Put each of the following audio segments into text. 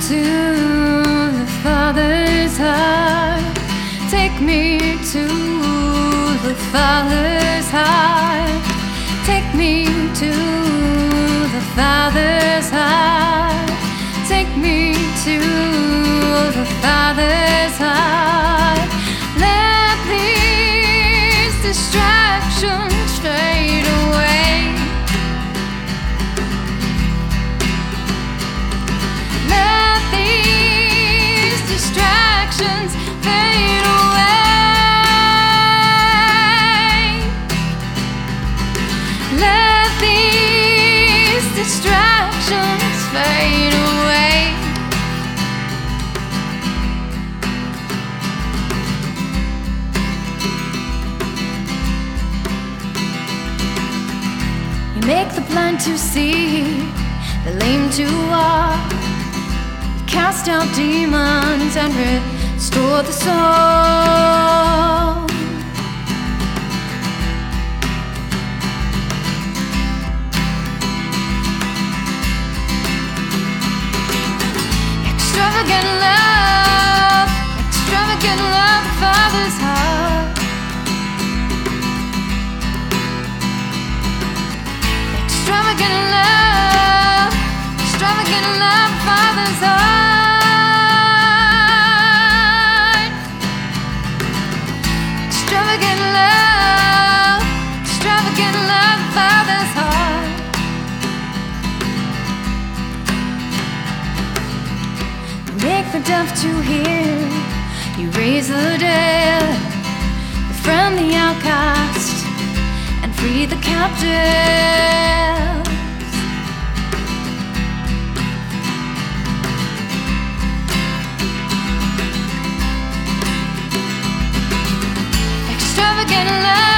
to the Father's heart. Take me to the Father's heart. Take me to the Father's heart. Take me to the Father's heart. Let these distractions Let these distractions fade away. You make the blind to see, the lame to walk, cast out demons and restore the soul. Deaf to hear. You raise the dead, befriend the outcast, and free the captives. Extravagant love,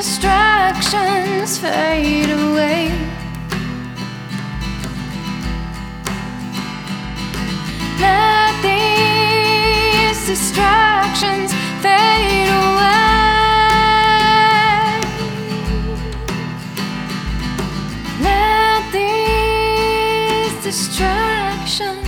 distractions fade away. Let these distractions fade away. Let these distractions